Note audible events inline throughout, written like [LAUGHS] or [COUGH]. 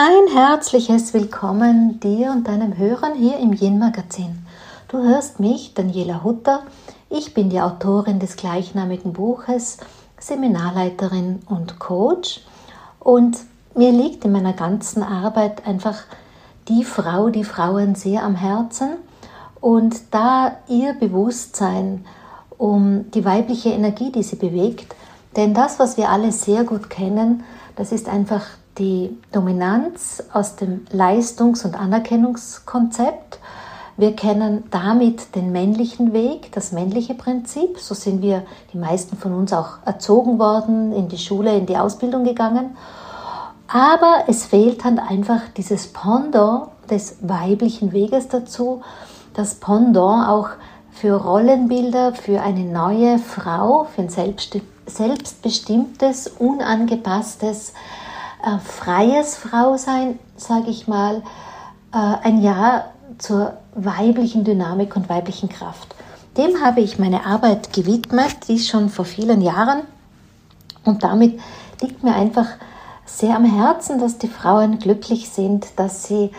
Ein herzliches Willkommen dir und deinem Hörern hier im Yin Magazin. Du hörst mich, Daniela Hutter. Ich bin die Autorin des gleichnamigen Buches, Seminarleiterin und Coach. Und mir liegt in meiner ganzen Arbeit einfach die Frau, die Frauen sehr am Herzen. Und da ihr Bewusstsein um die weibliche Energie, die sie bewegt, denn das, was wir alle sehr gut kennen, das ist einfach die Dominanz aus dem Leistungs- und Anerkennungskonzept. Wir kennen damit den männlichen Weg, das männliche Prinzip. So sind wir, die meisten von uns, auch erzogen worden, in die Schule, in die Ausbildung gegangen. Aber es fehlt dann einfach dieses Pendant des weiblichen Weges dazu, das Pendant auch für Rollenbilder, für eine neue Frau, für ein selbstbestimmtes, unangepasstes, äh, freies Frausein, sage ich mal, äh, ein Ja zur weiblichen Dynamik und weiblichen Kraft. Dem habe ich meine Arbeit gewidmet, die schon vor vielen Jahren. Und damit liegt mir einfach sehr am Herzen, dass die Frauen glücklich sind, dass sie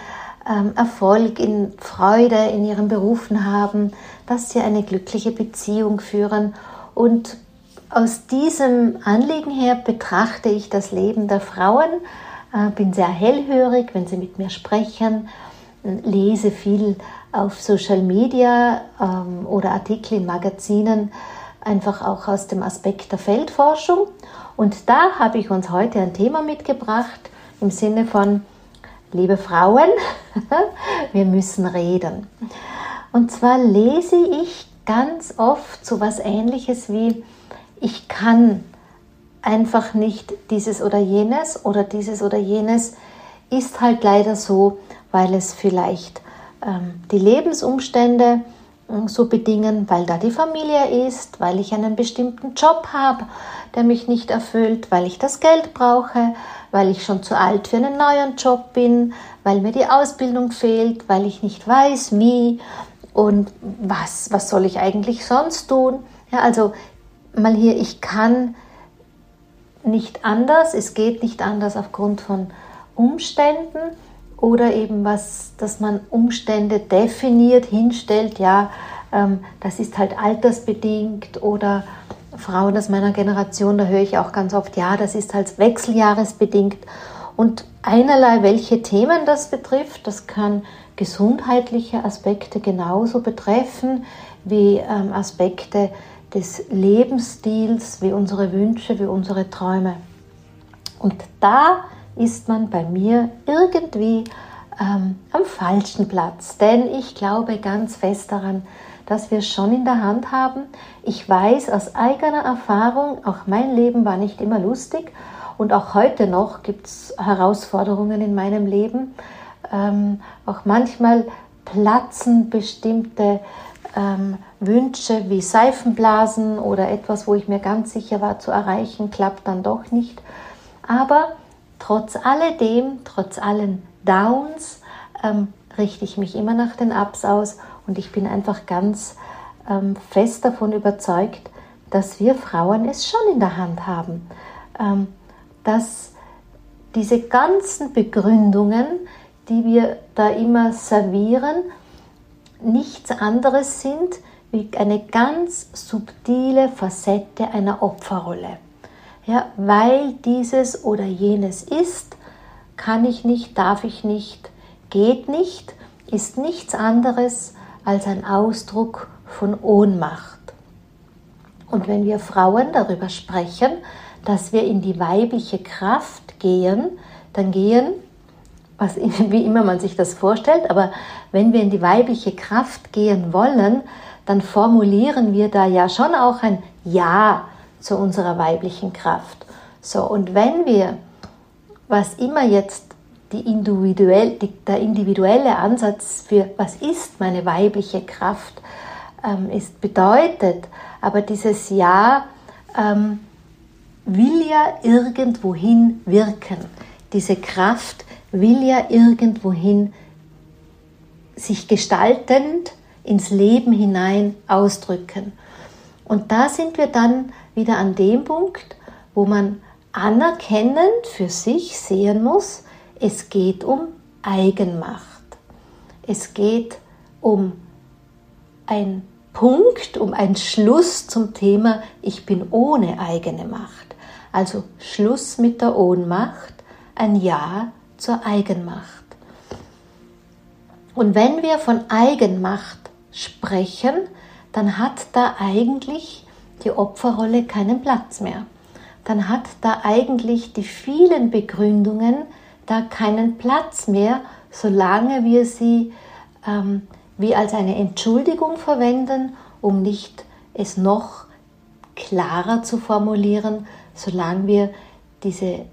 ähm, Erfolg in Freude in ihren Berufen haben, dass sie eine glückliche Beziehung führen und aus diesem Anliegen her betrachte ich das Leben der Frauen, äh, bin sehr hellhörig, wenn sie mit mir sprechen, lese viel auf Social Media ähm, oder Artikel in Magazinen, einfach auch aus dem Aspekt der Feldforschung. Und da habe ich uns heute ein Thema mitgebracht im Sinne von, liebe Frauen, [LAUGHS] wir müssen reden. Und zwar lese ich ganz oft so was Ähnliches wie, ich kann einfach nicht dieses oder jenes oder dieses oder jenes, ist halt leider so, weil es vielleicht ähm, die Lebensumstände äh, so bedingen, weil da die Familie ist, weil ich einen bestimmten Job habe, der mich nicht erfüllt, weil ich das Geld brauche, weil ich schon zu alt für einen neuen Job bin, weil mir die Ausbildung fehlt, weil ich nicht weiß, wie und was, was soll ich eigentlich sonst tun. Ja, also mal hier, ich kann nicht anders, es geht nicht anders aufgrund von Umständen oder eben was, dass man Umstände definiert, hinstellt, ja, ähm, das ist halt altersbedingt oder Frauen aus meiner Generation, da höre ich auch ganz oft, ja, das ist halt wechseljahresbedingt. Und einerlei, welche Themen das betrifft, das kann gesundheitliche Aspekte genauso betreffen wie ähm, Aspekte des Lebensstils, wie unsere Wünsche, wie unsere Träume. Und da ist man bei mir irgendwie ähm, am falschen Platz, denn ich glaube ganz fest daran, dass wir es schon in der Hand haben. Ich weiß aus eigener Erfahrung, auch mein Leben war nicht immer lustig und auch heute noch gibt es Herausforderungen in meinem Leben. Ähm, auch manchmal platzen bestimmte ähm, Wünsche wie Seifenblasen oder etwas, wo ich mir ganz sicher war zu erreichen, klappt dann doch nicht. Aber trotz alledem, trotz allen Downs, ähm, richte ich mich immer nach den Ups aus und ich bin einfach ganz ähm, fest davon überzeugt, dass wir Frauen es schon in der Hand haben. Ähm, dass diese ganzen Begründungen, die wir da immer servieren, nichts anderes sind wie eine ganz subtile Facette einer Opferrolle. Ja, weil dieses oder jenes ist, kann ich nicht, darf ich nicht, geht nicht, ist nichts anderes als ein Ausdruck von Ohnmacht. Und wenn wir Frauen darüber sprechen, dass wir in die weibliche Kraft gehen, dann gehen was, [LAUGHS] wie immer man sich das vorstellt, aber wenn wir in die weibliche Kraft gehen wollen, dann formulieren wir da ja schon auch ein Ja zu unserer weiblichen Kraft. So, und wenn wir, was immer jetzt die individuell, die, der individuelle Ansatz für was ist meine weibliche Kraft ähm, ist, bedeutet, aber dieses Ja ähm, will ja irgendwohin wirken. Diese Kraft will ja irgendwohin sich gestaltend ins Leben hinein ausdrücken. Und da sind wir dann wieder an dem Punkt, wo man anerkennend für sich sehen muss, Es geht um Eigenmacht. Es geht um ein Punkt, um einen Schluss zum Thema Ich bin ohne eigene Macht. Also Schluss mit der Ohnmacht, ein Ja zur Eigenmacht. Und wenn wir von Eigenmacht sprechen, dann hat da eigentlich die Opferrolle keinen Platz mehr. Dann hat da eigentlich die vielen Begründungen da keinen Platz mehr, solange wir sie ähm, wie als eine Entschuldigung verwenden, um nicht es noch klarer zu formulieren, solange wir diese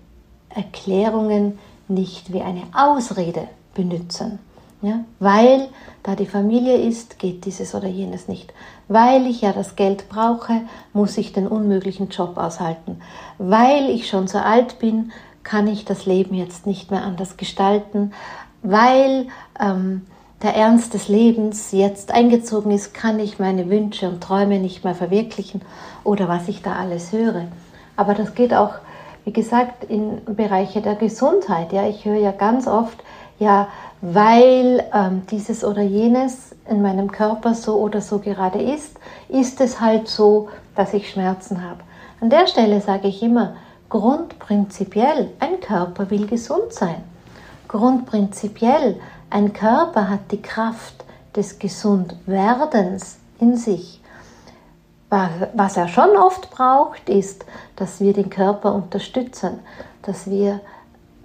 Erklärungen nicht wie eine Ausrede benutzen. Ja? Weil da die Familie ist, geht dieses oder jenes nicht. Weil ich ja das Geld brauche, muss ich den unmöglichen Job aushalten. Weil ich schon so alt bin, kann ich das Leben jetzt nicht mehr anders gestalten. Weil ähm, der Ernst des Lebens jetzt eingezogen ist, kann ich meine Wünsche und Träume nicht mehr verwirklichen oder was ich da alles höre. Aber das geht auch, wie gesagt, in Bereiche der Gesundheit. Ja, ich höre ja ganz oft, ja, weil ähm, dieses oder jenes in meinem Körper so oder so gerade ist, ist es halt so, dass ich Schmerzen habe. An der Stelle sage ich immer, grundprinzipiell, ein Körper will gesund sein. Grundprinzipiell, ein Körper hat die Kraft des Gesundwerdens in sich. Was er schon oft braucht, ist, dass wir den Körper unterstützen, dass wir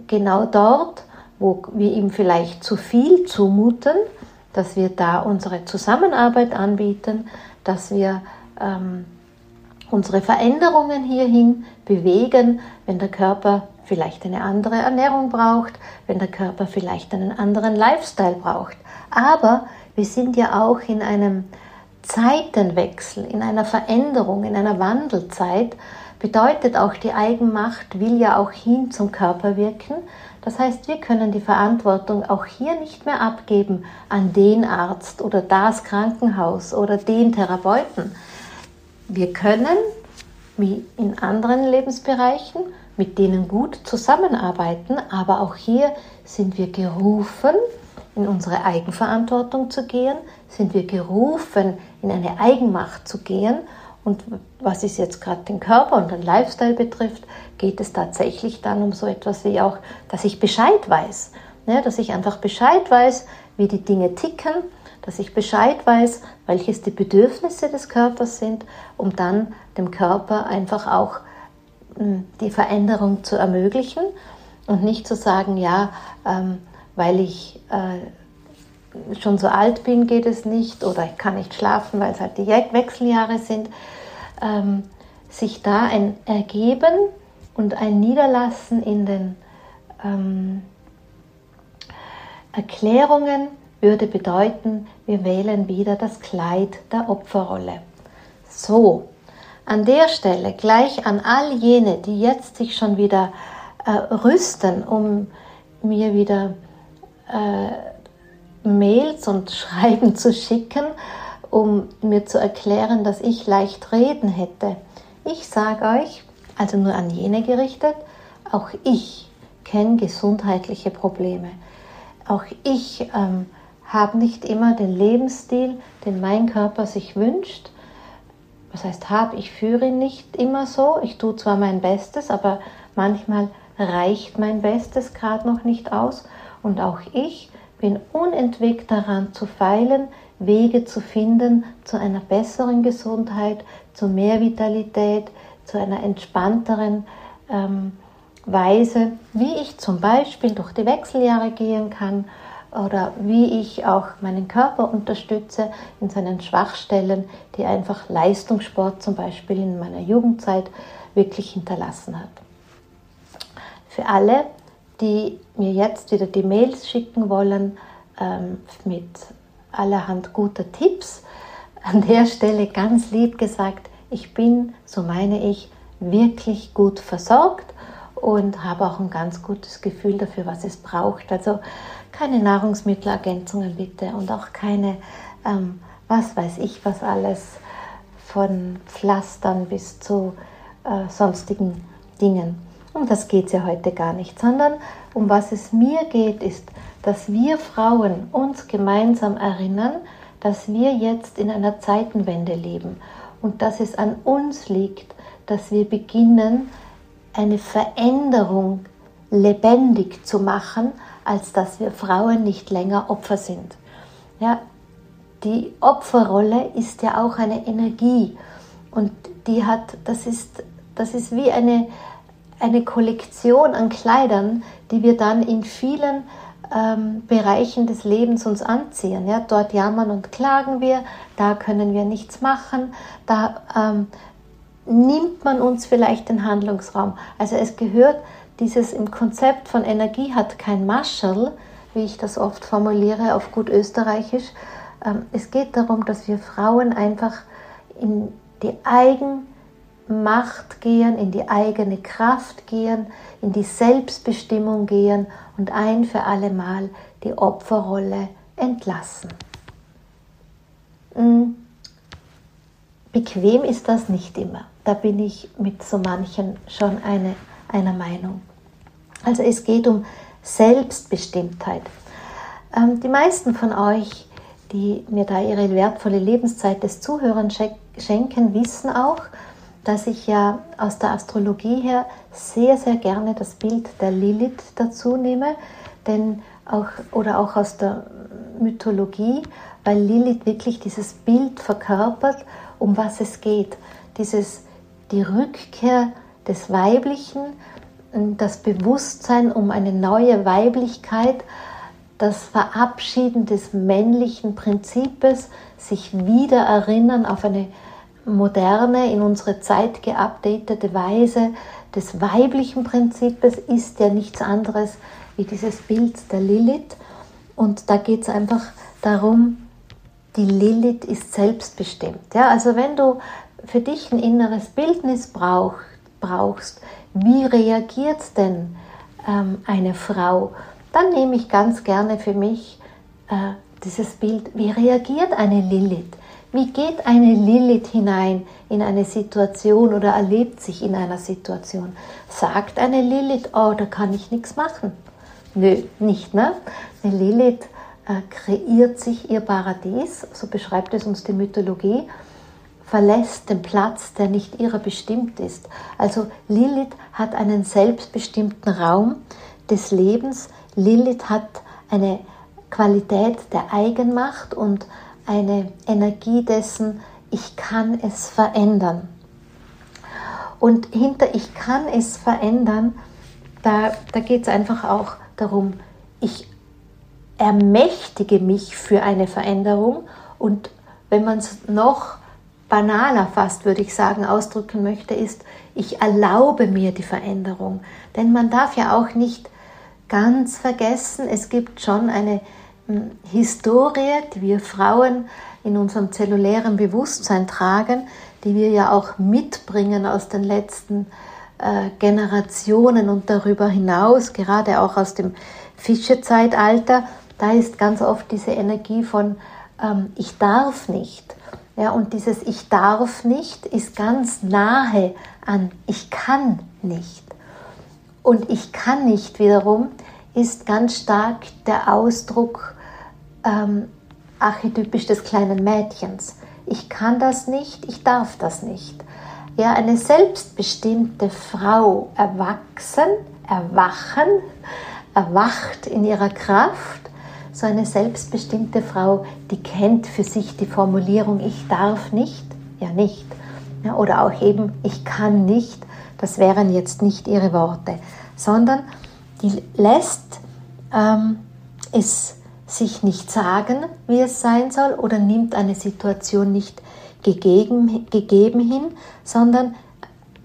genau dort, wo wir ihm vielleicht zu viel zumuten, dass wir da unsere Zusammenarbeit anbieten, dass wir ähm, unsere Veränderungen hierhin bewegen, wenn der Körper vielleicht eine andere Ernährung braucht, wenn der Körper vielleicht einen anderen Lifestyle braucht. Aber wir sind ja auch in einem Zeitenwechsel, in einer Veränderung, in einer Wandelzeit, bedeutet auch die Eigenmacht will ja auch hin zum Körper wirken. Das heißt, wir können die Verantwortung auch hier nicht mehr abgeben an den Arzt oder das Krankenhaus oder den Therapeuten. Wir können, wie in anderen Lebensbereichen, mit denen gut zusammenarbeiten, aber auch hier sind wir gerufen, in unsere Eigenverantwortung zu gehen, sind wir gerufen, in eine Eigenmacht zu gehen. Und was es jetzt gerade den Körper und den Lifestyle betrifft, geht es tatsächlich dann um so etwas wie auch, dass ich Bescheid weiß. Ja, dass ich einfach Bescheid weiß, wie die Dinge ticken, dass ich Bescheid weiß, welches die Bedürfnisse des Körpers sind, um dann dem Körper einfach auch die Veränderung zu ermöglichen und nicht zu sagen, ja, ähm, weil ich äh, schon so alt bin, geht es nicht oder ich kann nicht schlafen, weil es halt die Wechseljahre sind. Ähm, sich da ein Ergeben und ein Niederlassen in den ähm, Erklärungen würde bedeuten, wir wählen wieder das Kleid der Opferrolle. So, an der Stelle gleich an all jene, die jetzt sich schon wieder äh, rüsten, um mir wieder äh, Mails und [LAUGHS] Schreiben zu schicken, um mir zu erklären, dass ich leicht reden hätte. Ich sage euch, also nur an jene gerichtet, auch ich kenne gesundheitliche Probleme. Auch ich ähm, habe nicht immer den Lebensstil, den mein Körper sich wünscht was heißt habe, ich führe ihn nicht immer so. Ich tue zwar mein Bestes, aber manchmal reicht mein Bestes gerade noch nicht aus. Und auch ich bin unentwegt daran zu feilen, Wege zu finden zu einer besseren Gesundheit, zu mehr Vitalität, zu einer entspannteren ähm, Weise, wie ich zum Beispiel durch die Wechseljahre gehen kann oder wie ich auch meinen Körper unterstütze in seinen Schwachstellen, die einfach Leistungssport zum Beispiel in meiner Jugendzeit wirklich hinterlassen hat. Für alle, die mir jetzt wieder die Mails schicken wollen ähm, mit allerhand guter Tipps, an der Stelle ganz lieb gesagt, ich bin, so meine ich, wirklich gut versorgt und habe auch ein ganz gutes Gefühl dafür, was es braucht. Also keine Nahrungsmittelergänzungen bitte und auch keine, ähm, was weiß ich, was alles von Pflastern bis zu äh, sonstigen Dingen. Um das geht es ja heute gar nicht, sondern um was es mir geht, ist, dass wir Frauen uns gemeinsam erinnern, dass wir jetzt in einer Zeitenwende leben und dass es an uns liegt, dass wir beginnen, eine Veränderung lebendig zu machen, als dass wir Frauen nicht länger Opfer sind. Ja, die Opferrolle ist ja auch eine Energie und die hat, das ist, das ist wie eine, eine Kollektion an Kleidern, die wir dann in vielen ähm, Bereichen des Lebens uns anziehen. Ja, dort jammern und klagen wir, da können wir nichts machen, da ähm, nimmt man uns vielleicht den Handlungsraum. Also es gehört dieses im Konzept von Energie hat kein Marschall, wie ich das oft formuliere auf gut österreichisch. Ähm, es geht darum, dass wir Frauen einfach in die Eigenmacht gehen, in die eigene Kraft gehen, in die Selbstbestimmung gehen und ein für alle Mal die Opferrolle entlassen. Hm. Bequem ist das nicht immer. Da bin ich mit so manchen schon eine, einer Meinung. Also es geht um Selbstbestimmtheit. Ähm, die meisten von euch, die mir da ihre wertvolle Lebenszeit des Zuhörens schenken, wissen auch, dass ich ja aus der Astrologie her sehr, sehr gerne das Bild der Lilith dazu nehme, denn auch, oder auch aus der Mythologie, weil Lilith wirklich dieses Bild verkörpert, um was es geht. Dieses, die Rückkehr des Weiblichen, das Bewusstsein um eine neue Weiblichkeit, das Verabschieden des männlichen Prinzips, sich wieder erinnern auf eine moderne, in unsere Zeit geupdatete Weise des weiblichen Prinzips ist ja nichts anderes wie dieses Bild der Lilith. Und da geht es einfach darum, die Lilith ist selbstbestimmt. Ja, also wenn du für dich ein inneres Bildnis brauch, brauchst, wie reagiert denn ähm, eine Frau, dann nehme ich ganz gerne für mich äh, dieses Bild, wie reagiert eine Lilith? Wie geht eine Lilith hinein in eine Situation oder erlebt sich in einer Situation? Sagt eine Lilith, oh, da kann ich nichts machen? Nö, nicht, ne? Eine Lilith äh, kreiert sich ihr Paradies, so beschreibt es uns die Mythologie, verlässt den Platz, der nicht ihrer bestimmt ist. Also Lilith hat einen selbstbestimmten Raum des Lebens. Lilith hat eine Qualität der Eigenmacht und eine Energie dessen, ich kann es verändern. Und hinter ich kann es verändern, da, da geht es einfach auch darum, ich ermächtige mich für eine Veränderung und wenn man es noch banaler fast, würde ich sagen, ausdrücken möchte, ist, ich erlaube mir die Veränderung. Denn man darf ja auch nicht ganz vergessen, es gibt schon eine Historie, die wir Frauen in unserem zellulären Bewusstsein tragen, die wir ja auch mitbringen aus den letzten äh, Generationen und darüber hinaus, gerade auch aus dem Fischezeitalter. Da ist ganz oft diese Energie von ähm, ich darf nicht ja, und dieses Ich darf nicht ist ganz nahe an Ich kann nicht. Und Ich kann nicht wiederum ist ganz stark der Ausdruck ähm, archetypisch des kleinen Mädchens. Ich kann das nicht, ich darf das nicht. Ja, eine selbstbestimmte Frau erwachsen, erwachen, erwacht in ihrer Kraft so eine selbstbestimmte Frau, die kennt für sich die Formulierung ich darf nicht, ja nicht. Ja, oder auch eben ich kann nicht, das wären jetzt nicht ihre Worte, sondern die lässt ähm, es sich nicht sagen, wie es sein soll, oder nimmt eine Situation nicht gegeben, gegeben hin, sondern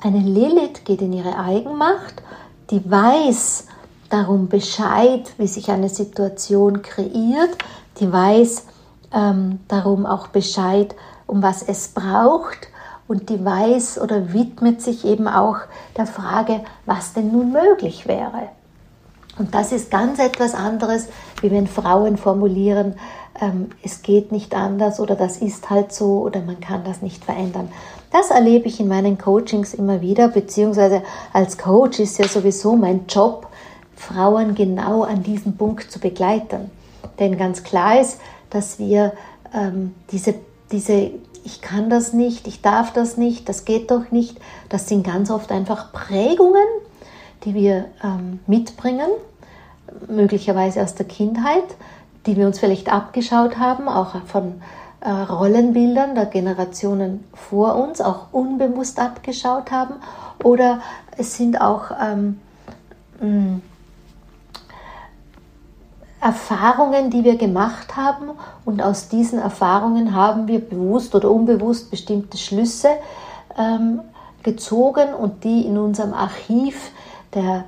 eine Lilith geht in ihre Eigenmacht, die weiß, darum Bescheid, wie sich eine Situation kreiert, die weiß ähm, darum auch Bescheid, um was es braucht und die weiß oder widmet sich eben auch der Frage, was denn nun möglich wäre. Und das ist ganz etwas anderes, wie wenn Frauen formulieren, ähm, es geht nicht anders oder das ist halt so oder man kann das nicht verändern. Das erlebe ich in meinen Coachings immer wieder, beziehungsweise als Coach ist ja sowieso mein Job, Frauen genau an diesem Punkt zu begleiten. Denn ganz klar ist, dass wir ähm, diese, diese, ich kann das nicht, ich darf das nicht, das geht doch nicht, das sind ganz oft einfach Prägungen, die wir ähm, mitbringen, möglicherweise aus der Kindheit, die wir uns vielleicht abgeschaut haben, auch von äh, Rollenbildern der Generationen vor uns, auch unbewusst abgeschaut haben. Oder es sind auch ähm, mh, Erfahrungen, die wir gemacht haben und aus diesen Erfahrungen haben wir bewusst oder unbewusst bestimmte Schlüsse ähm, gezogen und die in unserem Archiv der,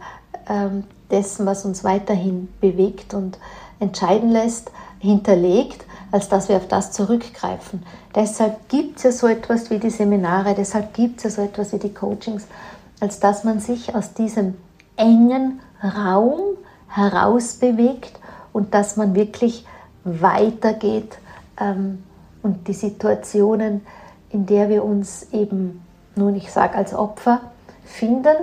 ähm, dessen, was uns weiterhin bewegt und entscheiden lässt, hinterlegt, als dass wir auf das zurückgreifen. Deshalb gibt es ja so etwas wie die Seminare, deshalb gibt es ja so etwas wie die Coachings, als dass man sich aus diesem engen Raum herausbewegt und dass man wirklich weitergeht ähm, und die Situationen, in der wir uns eben, nun ich sage als Opfer, finden.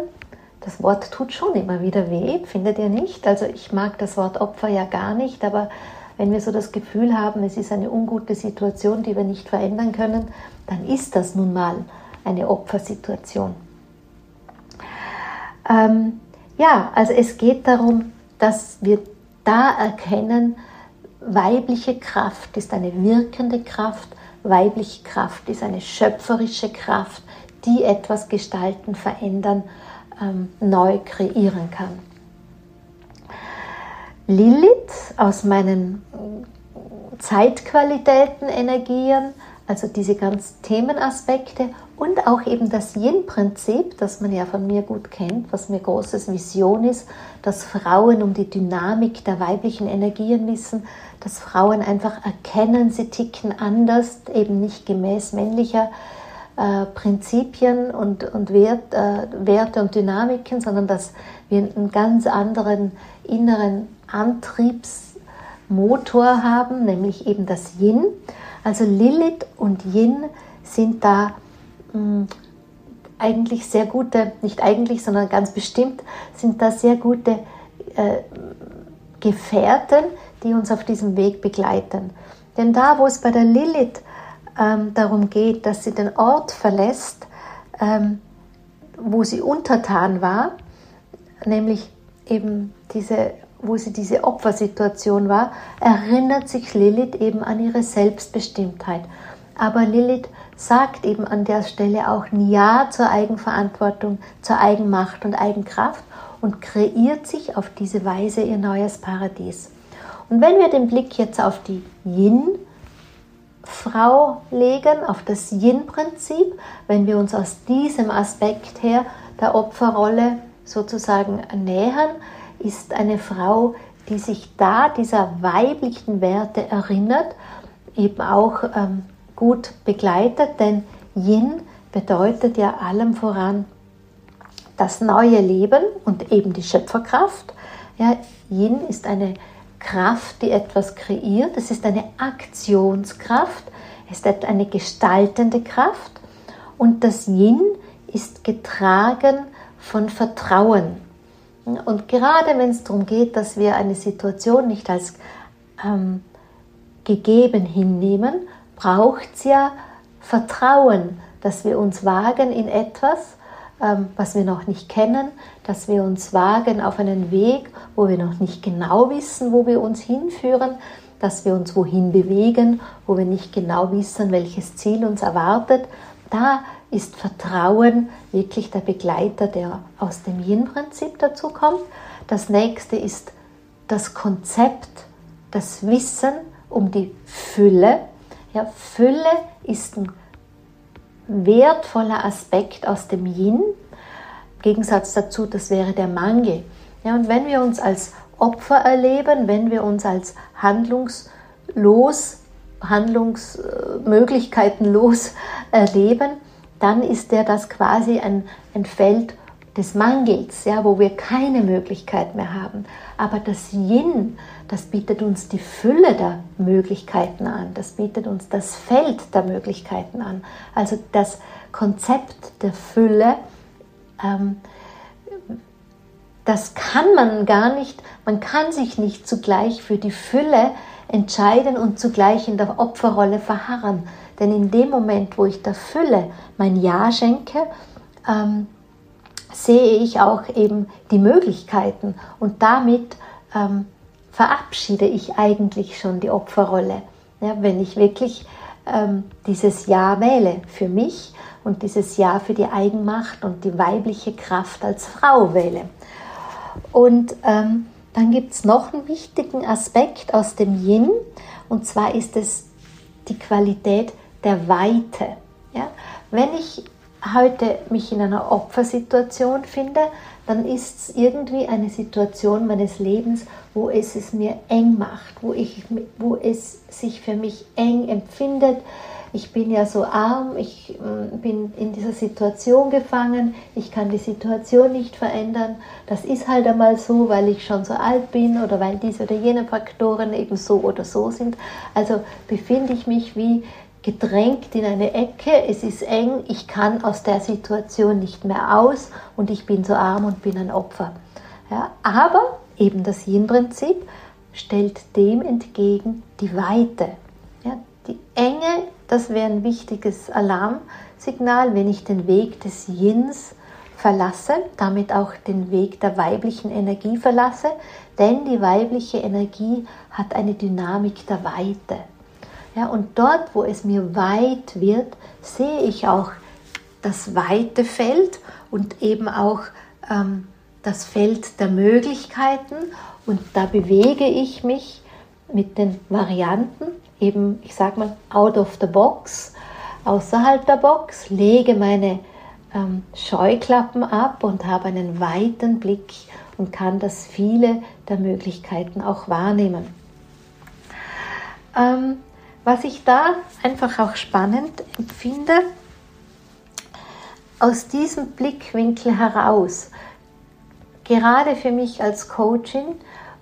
Das Wort tut schon immer wieder weh, findet ihr nicht? Also ich mag das Wort Opfer ja gar nicht, aber wenn wir so das Gefühl haben, es ist eine ungute Situation, die wir nicht verändern können, dann ist das nun mal eine Opfersituation. Ähm, ja, also es geht darum, dass wir da erkennen, weibliche Kraft ist eine wirkende Kraft, weibliche Kraft ist eine schöpferische Kraft, die etwas gestalten, verändern, ähm, neu kreieren kann. Lilith aus meinen Zeitqualitäten, Energien, also diese ganzen Themenaspekte und auch eben das Yin-Prinzip, das man ja von mir gut kennt, was mir großes Vision ist, dass Frauen um die Dynamik der weiblichen Energien wissen, dass Frauen einfach erkennen, sie ticken anders, eben nicht gemäß männlicher äh, Prinzipien und, und Wert, äh, Werte und Dynamiken, sondern dass wir einen ganz anderen inneren Antriebsmotor haben, nämlich eben das Yin. Also Lilith und Yin sind da mh, eigentlich sehr gute, nicht eigentlich, sondern ganz bestimmt sind da sehr gute äh, Gefährten, die uns auf diesem Weg begleiten. Denn da, wo es bei der Lilith ähm, darum geht, dass sie den Ort verlässt, ähm, wo sie untertan war, nämlich eben diese, wo sie diese Opfersituation war, erinnert sich Lilith eben an ihre Selbstbestimmtheit. Aber Lilith sagt eben an der Stelle auch Ja zur Eigenverantwortung, zur Eigenmacht und Eigenkraft und kreiert sich auf diese Weise ihr neues Paradies. Und wenn wir den Blick jetzt auf die Yin-Frau legen, auf das Yin-Prinzip, wenn wir uns aus diesem Aspekt her der Opferrolle sozusagen nähern, ist eine Frau, die sich da dieser weiblichen Werte erinnert, eben auch ähm, gut begleitet, denn Yin bedeutet ja allem voran das neue Leben und eben die Schöpferkraft. Ja, Yin ist eine Kraft, die etwas kreiert. Es ist eine Aktionskraft. Es ist eine gestaltende Kraft. Und das Yin ist getragen von Vertrauen. Und gerade wenn es darum geht, dass wir eine Situation nicht als ähm, gegeben hinnehmen, braucht es ja Vertrauen, dass wir uns wagen in etwas, was wir noch nicht kennen, dass wir uns wagen auf einen Weg, wo wir noch nicht genau wissen, wo wir uns hinführen, dass wir uns wohin bewegen, wo wir nicht genau wissen, welches Ziel uns erwartet. Da ist Vertrauen wirklich der Begleiter, der aus dem Yin-Prinzip dazu kommt. Das nächste ist das Konzept, das Wissen um die Fülle. Ja, Fülle ist ein wertvoller Aspekt aus dem Yin. Im Gegensatz dazu, das wäre der Mangel. Ja, und wenn wir uns als Opfer erleben, wenn wir uns als handlungslos, handlungsmöglichkeitenlos erleben, dann ist der das quasi ein, ein Feld des Mangels, ja, wo wir keine Möglichkeit mehr haben. Aber das Yin, das bietet uns die Fülle der Möglichkeiten an, das bietet uns das Feld der Möglichkeiten an. Also das Konzept der Fülle, ähm, das kann man gar nicht, man kann sich nicht zugleich für die Fülle entscheiden und zugleich in der Opferrolle verharren. Denn in dem Moment, wo ich der Fülle mein Ja schenke, ähm, sehe ich auch eben die Möglichkeiten und damit ähm, verabschiede ich eigentlich schon die Opferrolle. Ja, wenn ich wirklich ähm, dieses Ja wähle für mich und dieses Ja für die Eigenmacht und die weibliche Kraft als Frau wähle. Und ähm, dann gibt es noch einen wichtigen Aspekt aus dem Yin, und zwar ist es die Qualität der Weite. Ja? Wenn ich heute mich in einer Opfersituation finde, dann ist es irgendwie eine Situation meines Lebens, wo es es mir eng macht, wo, ich, wo es sich für mich eng empfindet. Ich bin ja so arm, ich bin in dieser Situation gefangen, ich kann die Situation nicht verändern. Das ist halt einmal so, weil ich schon so alt bin oder weil diese oder jene Faktoren eben so oder so sind. Also befinde ich mich wie gedrängt in eine Ecke, es ist eng, ich kann aus der Situation nicht mehr aus und ich bin so arm und bin ein Opfer. Ja, aber eben das Yin-Prinzip stellt dem entgegen die Weite. Ja, die Enge, das wäre ein wichtiges Alarmsignal, wenn ich den Weg des Yins verlasse, damit auch den Weg der weiblichen Energie verlasse, denn die weibliche Energie hat eine Dynamik der Weite. Ja, und dort, wo es mir weit wird, sehe ich auch das weite Feld und eben auch ähm, das Feld der Möglichkeiten. Und da bewege ich mich mit den Varianten, eben, ich sage mal, out of the box, außerhalb der Box, lege meine ähm, Scheuklappen ab und habe einen weiten Blick und kann das viele der Möglichkeiten auch wahrnehmen. Ähm, was ich da einfach auch spannend empfinde, aus diesem Blickwinkel heraus, gerade für mich als Coachin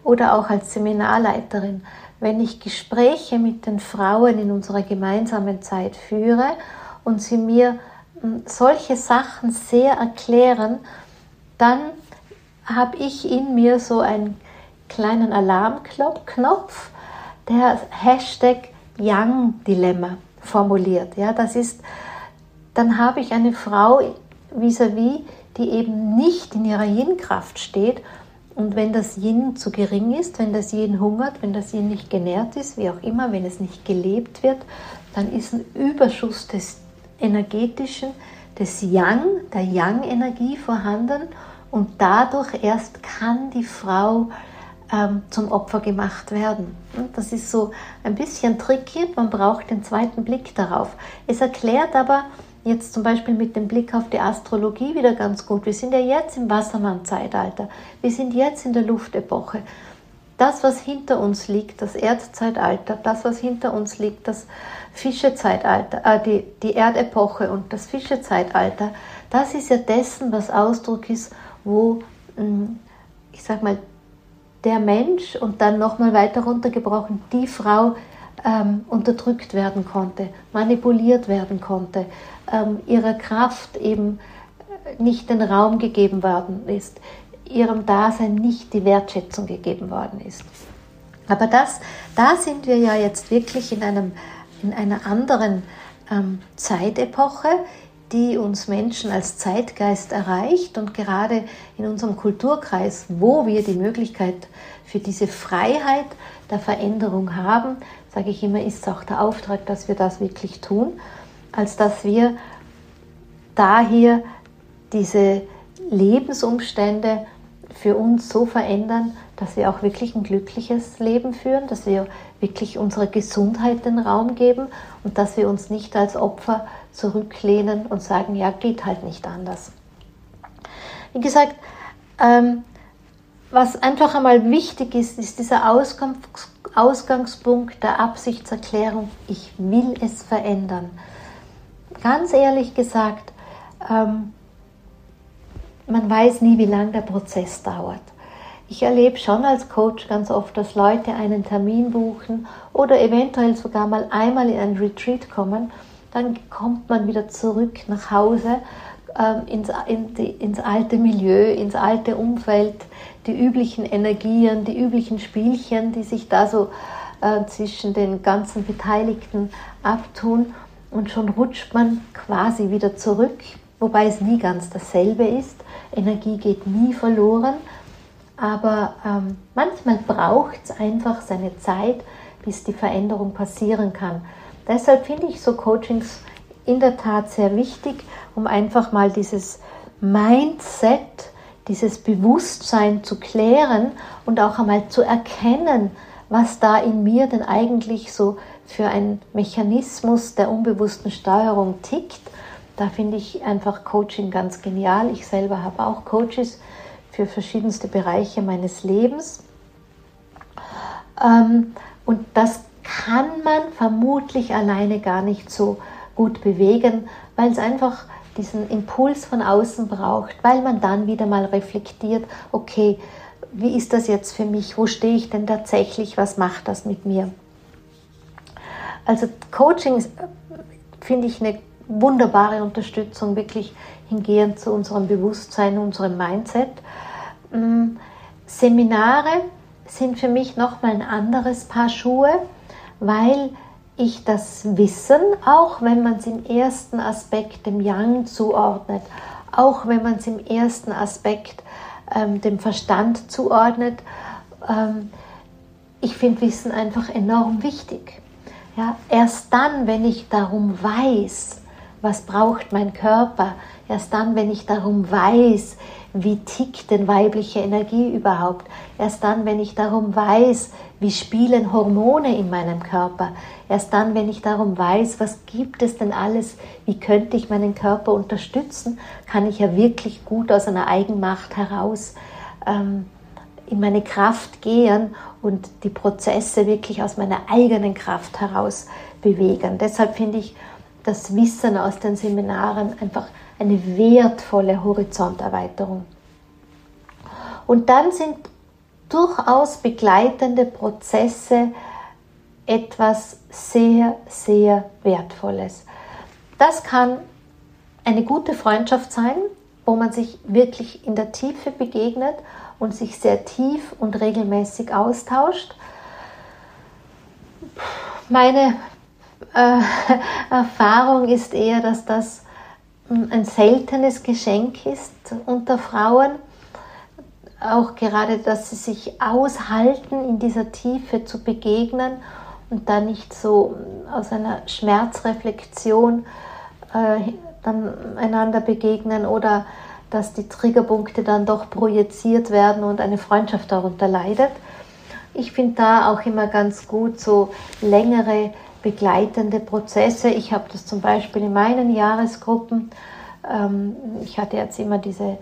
oder auch als Seminarleiterin, wenn ich Gespräche mit den Frauen in unserer gemeinsamen Zeit führe und sie mir hm, solche Sachen sehr erklären, dann habe ich in mir so einen kleinen Alarmknopf, der Hashtag Young-Dilemma formuliert. Ja, das ist, dann habe ich eine Frau vis-à-vis, -vis, die eben nicht in ihrer Yin-Kraft steht. Und wenn das Yin zu gering ist, wenn das Yin hungert, wenn das Yin nicht genährt ist, wie auch immer, wenn es nicht gelebt wird, dann ist ein Überschuss des energetischen, des Yang, der Yang-Energie vorhanden und dadurch erst kann die Frau ähm, zum Opfer gemacht werden. Das ist so ein bisschen tricky, man braucht den zweiten Blick darauf. Es erklärt aber jetzt zum Beispiel mit dem Blick auf die Astrologie wieder ganz gut. Wir sind ja jetzt im Wassermann-Zeitalter, wir sind jetzt in der Luftepoche. Das, was hinter uns liegt, das Erdzeitalter, das, was hinter uns liegt, das Fischezeitalter, äh, die, die Erdepoche und das Fischezeitalter, das ist ja dessen, was Ausdruck ist, wo, hm, ich sag mal, der Mensch und dann nochmal weiter runtergebrochen, die Frau ähm, unterdrückt werden konnte, manipuliert werden konnte, ähm, ihrer Kraft eben nicht den Raum gegeben worden ist, ihrem Dasein nicht die Wertschätzung gegeben worden ist. Aber das, da sind wir ja jetzt wirklich in, einem, in einer anderen ähm, Zeitepoche, die uns Menschen als Zeitgeist erreicht und gerade in unserem Kulturkreis, wo wir die Möglichkeit für diese Freiheit der Veränderung haben, sage ich immer, ist auch der Auftrag, dass wir das wirklich tun, als dass wir daher diese Lebensumstände für uns so verändern, dass wir auch wirklich ein glückliches Leben führen, dass wir wirklich unserer Gesundheit den Raum geben und dass wir uns nicht als Opfer zurücklehnen und sagen, ja, geht halt nicht anders. Wie gesagt, ähm, was einfach einmal wichtig ist, ist dieser Ausgangs Ausgangspunkt der Absichtserklärung, ich will es verändern. Ganz ehrlich gesagt, ähm, man weiß nie, wie lange der Prozess dauert. Ich erlebe schon als Coach ganz oft, dass Leute einen Termin buchen oder eventuell sogar mal einmal in ein Retreat kommen dann kommt man wieder zurück nach Hause ähm, ins, in die, ins alte Milieu, ins alte Umfeld, die üblichen Energien, die üblichen Spielchen, die sich da so äh, zwischen den ganzen Beteiligten abtun und schon rutscht man quasi wieder zurück, wobei es nie ganz dasselbe ist. Energie geht nie verloren, aber ähm, manchmal braucht es einfach seine Zeit, bis die Veränderung passieren kann. Deshalb finde ich so Coachings in der Tat sehr wichtig, um einfach mal dieses Mindset, dieses Bewusstsein zu klären und auch einmal zu erkennen, was da in mir denn eigentlich so für ein Mechanismus der unbewussten Steuerung tickt. Da finde ich einfach Coaching ganz genial. Ich selber habe auch Coaches für verschiedenste Bereiche meines Lebens. Ähm, und das kann man vermutlich alleine gar nicht so gut bewegen, weil es einfach diesen Impuls von außen braucht, weil man dann wieder mal reflektiert, okay, wie ist das jetzt für mich? Wo stehe ich denn tatsächlich? Was macht das mit mir? Also Coaching finde ich eine wunderbare Unterstützung, wirklich hingehend zu unserem Bewusstsein, unserem Mindset. Mm, Seminare sind für mich nochmal ein anderes Paar Schuhe, weil ich das Wissen, auch wenn man es im ersten Aspekt dem Yang zuordnet, auch wenn man es im ersten Aspekt ähm, dem Verstand zuordnet, ähm, ich finde Wissen einfach enorm wichtig. Ja, erst dann, wenn ich darum weiß, was braucht mein Körper, erst dann, wenn ich darum weiß, wie tickt denn weibliche Energie überhaupt, erst dann, wenn ich darum weiß, wie spielen Hormone in meinem Körper, erst dann, wenn ich darum weiß, was gibt es denn alles, wie könnte ich meinen Körper unterstützen, kann ich ja wirklich gut aus einer Eigenmacht heraus ähm, in meine Kraft gehen und die Prozesse wirklich aus meiner eigenen Kraft heraus bewegen. Deshalb finde ich das Wissen aus den Seminaren einfach eine wertvolle Horizonterweiterung. Und dann sind durchaus begleitende Prozesse etwas sehr, sehr Wertvolles. Das kann eine gute Freundschaft sein, wo man sich wirklich in der Tiefe begegnet und sich sehr tief und regelmäßig austauscht. Meine äh, [LAUGHS] Erfahrung ist eher, dass das ein seltenes Geschenk ist unter Frauen. Auch gerade, dass sie sich aushalten, in dieser Tiefe zu begegnen und dann nicht so aus einer Schmerzreflexion äh, dann einander begegnen oder dass die Triggerpunkte dann doch projiziert werden und eine Freundschaft darunter leidet. Ich finde da auch immer ganz gut so längere begleitende Prozesse. Ich habe das zum Beispiel in meinen Jahresgruppen. Ähm, ich hatte jetzt immer diese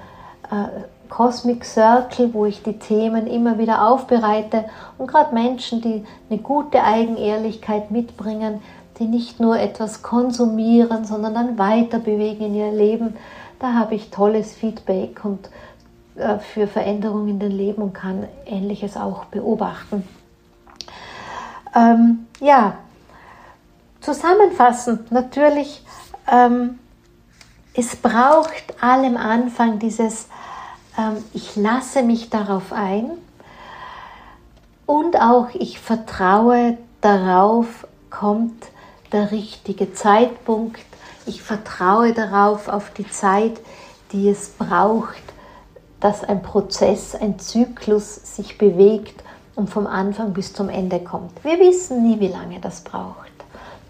äh, Cosmic Circle, wo ich die Themen immer wieder aufbereite und gerade Menschen, die eine gute Eigenehrlichkeit mitbringen, die nicht nur etwas konsumieren, sondern dann weiter bewegen in ihr Leben, da habe ich tolles Feedback und für Veränderungen in den Leben und kann Ähnliches auch beobachten. Ähm, ja, zusammenfassend natürlich, ähm, es braucht allem Anfang dieses, ähm, ich lasse mich darauf ein und auch ich vertraue darauf, kommt der richtige Zeitpunkt, ich vertraue darauf, auf die Zeit, die es braucht, dass ein Prozess, ein Zyklus sich bewegt und vom Anfang bis zum Ende kommt. Wir wissen nie, wie lange das braucht.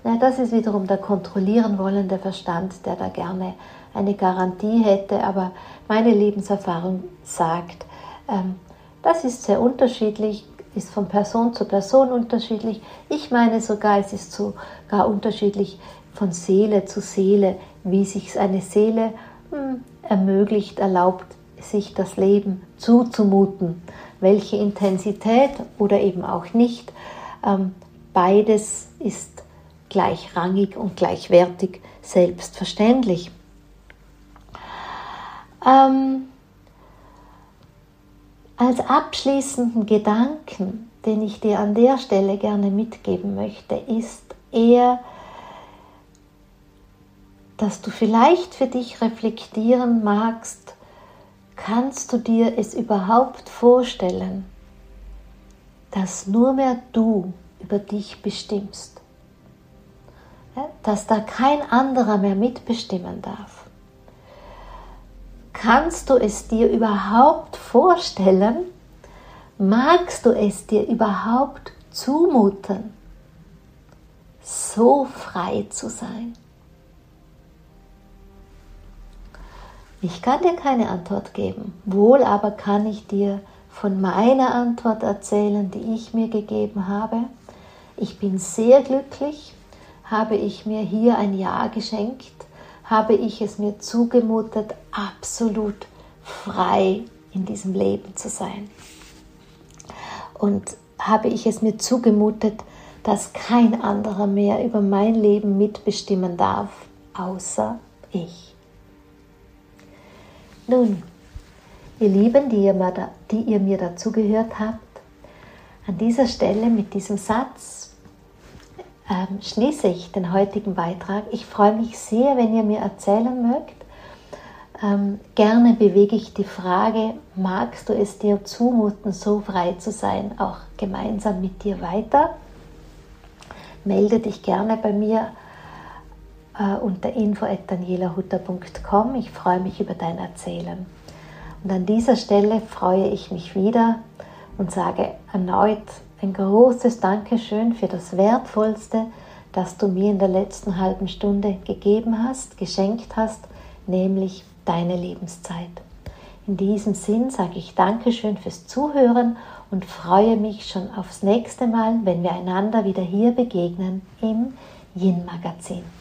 Ja, das ist wiederum der kontrollieren wollende Verstand, der da gerne eine Garantie hätte, aber meine Lebenserfahrung sagt, ähm, das ist sehr unterschiedlich, ist von Person zu Person unterschiedlich. Ich meine sogar, es ist sogar unterschiedlich, von Seele zu Seele, wie sich eine Seele hm, ermöglicht, erlaubt, sich das Leben zuzumuten. Welche Intensität oder eben auch nicht. Ähm, beides ist gleichrangig und gleichwertig, selbstverständlich. Ähm, als abschließenden Gedanken, den ich dir an der Stelle gerne mitgeben möchte, ist eher dass du vielleicht für dich reflektieren magst, kannst du dir es überhaupt vorstellen, dass nur mehr du über dich bestimmst? Dass da kein anderer mehr mitbestimmen darf? Kannst du es dir überhaupt vorstellen? Magst du es dir überhaupt zumuten, so frei zu sein? Ich kann dir keine Antwort geben, wohl aber kann ich dir von meiner Antwort erzählen, die ich mir gegeben habe. Ich bin sehr glücklich, habe ich mir hier ein Ja geschenkt, habe ich es mir zugemutet, absolut frei in diesem Leben zu sein. Und habe ich es mir zugemutet, dass kein anderer mehr über mein Leben mitbestimmen darf, außer ich. Nun, ihr Lieben, die ihr, mir, die ihr mir dazugehört habt, an dieser Stelle mit diesem Satz ähm, schließe ich den heutigen Beitrag. Ich freue mich sehr, wenn ihr mir erzählen mögt. Ähm, gerne bewege ich die Frage, magst du es dir zumuten, so frei zu sein, auch gemeinsam mit dir weiter? Melde dich gerne bei mir unter info.danielahutter.com. Ich freue mich über dein Erzählen. Und an dieser Stelle freue ich mich wieder und sage erneut ein großes Dankeschön für das Wertvollste, das du mir in der letzten halben Stunde gegeben hast, geschenkt hast, nämlich deine Lebenszeit. In diesem Sinn sage ich Dankeschön fürs Zuhören und freue mich schon aufs nächste Mal, wenn wir einander wieder hier begegnen im Yin Magazin.